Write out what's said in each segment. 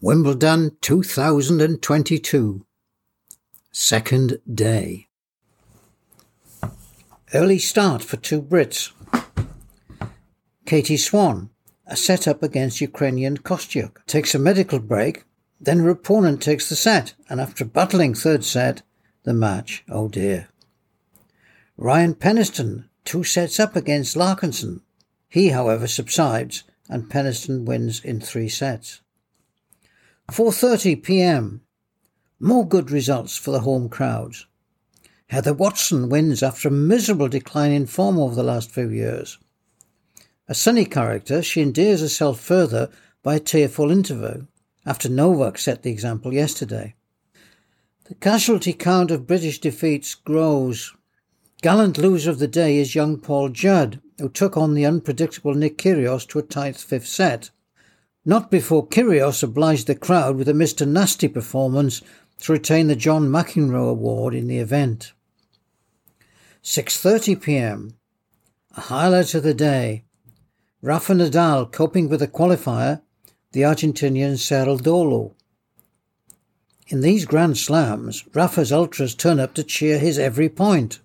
Wimbledon 2022. Second day. Early start for two Brits. Katie Swan, a set-up against Ukrainian Kostyuk, takes a medical break, then her opponent takes the set, and after battling third set, the match, oh dear. Ryan Peniston, two sets up against Laaksonen. He, however, subsides, and Peniston wins in three sets. 4:30 p.m. More good results for the home crowds. Heather Watson wins after a miserable decline in form over the last few years. A sunny character, she endears herself further by a tearful interview, after Novak set the example yesterday. The casualty count of British defeats grows. Gallant loser of the day is young Paul Jubb, who took on the unpredictable Nick Kyrgios to a tight fifth set. Not before Kyrgios obliged the crowd with a Mr. Nasty performance to retain the John McEnroe Award in the event. 6:30 p.m. A highlight of the day. Rafa Nadal coping with a qualifier, the Argentinian Cerundolo. In these Grand Slams, Rafa's ultras turn up to cheer his every point.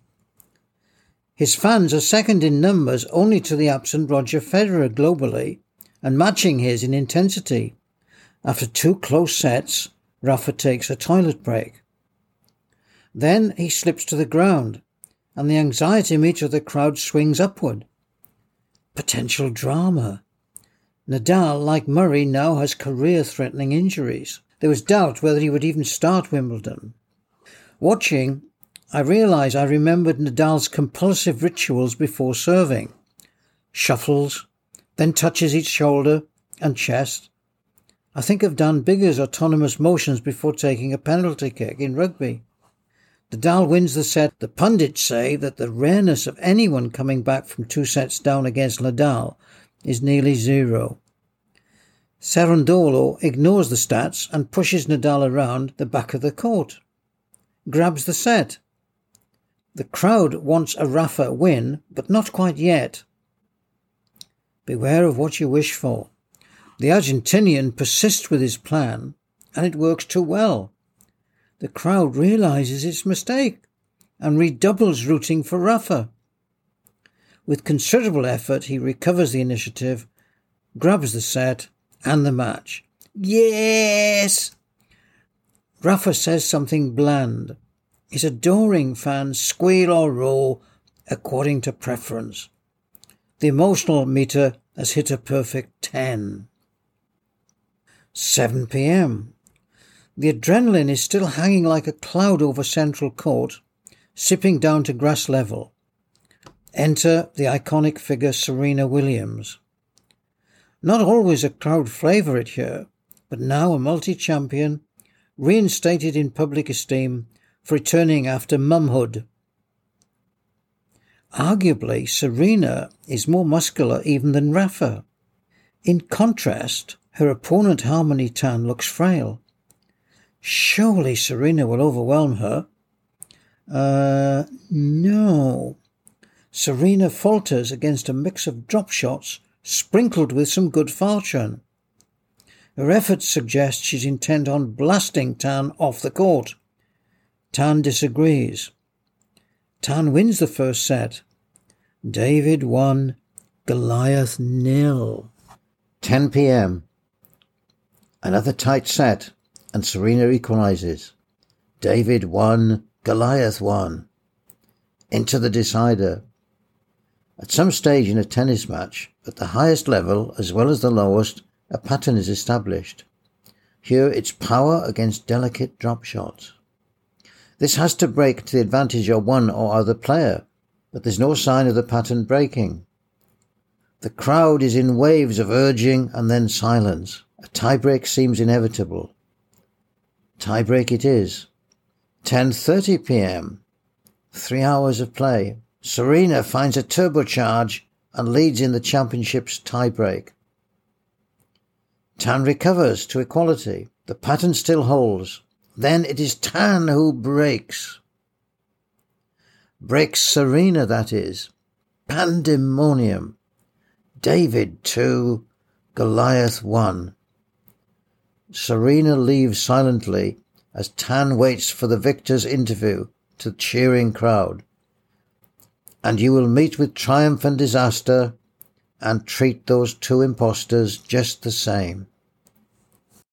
His fans are second in numbers only to the absent Roger Federer globally, and matching his in intensity. After two close sets, Rafa takes a toilet break. Then he slips to the ground, and the anxiety meter of the crowd swings upward. Potential drama. Nadal, like Murray, now has career threatening injuries. There was doubt whether he would even start Wimbledon. Watching, I realized I remembered Nadal's compulsive rituals before serving shuffles, then touches each shoulder and chest. I think of Dan Biggar's autonomous motions before taking a penalty kick in rugby. Nadal wins the set. The pundits say that the rareness of anyone coming back from two sets down against Nadal is nearly zero. Cerundolo ignores the stats and pushes Nadal around the back of the court. Grabs the set. The crowd wants a Rafa win, but not quite yet. Beware of what you wish for. The Argentinian persists with his plan, and it works too well. The crowd realizes its mistake and redoubles rooting for Rafa. With considerable effort, he recovers the initiative, grabs the set and the match. Yes! Rafa says something bland. His adoring fans squeal or roar according to preference. The emotional meter has hit a perfect 10. 7 p.m. The adrenaline is still hanging like a cloud over Central Court, sipping down to grass level. Enter the iconic figure Serena Williams. Not always a crowd favourite here, but now a multi champion, reinstated in public esteem for returning after mumhood. Arguably, Serena is more muscular even than Rafa. In contrast, her opponent Harmony Tan looks frail. Surely Serena will overwhelm her. Uh, no. Serena falters against a mix of drop shots sprinkled with some good fortune. Her efforts suggest she's intent on blasting Tan off the court. Tan disagrees. Tan wins the first set. David one, Goliath nil. 10 p.m. Another tight set, and Serena equalizes. David one, Goliath one. Into the decider. At some stage in a tennis match, at the highest level as well as the lowest, a pattern is established. Here it's power against delicate drop shots. This has to break to the advantage of one or other player, but there's no sign of the pattern breaking. The crowd is in waves of urging and then silence. A tiebreak seems inevitable. Tiebreak it is. 10:30 p.m. 3 hours of play. Serena finds a turbocharge and leads in the championship's tiebreak. Tan recovers to equality. The pattern still holds. Then it is Tan who breaks. Breaks Serena, that is. Pandemonium. David 2, Goliath 1. Serena leaves silently as Tan waits for the victor's interview to the cheering crowd. And you will meet with triumph and disaster and treat those two impostors just the same.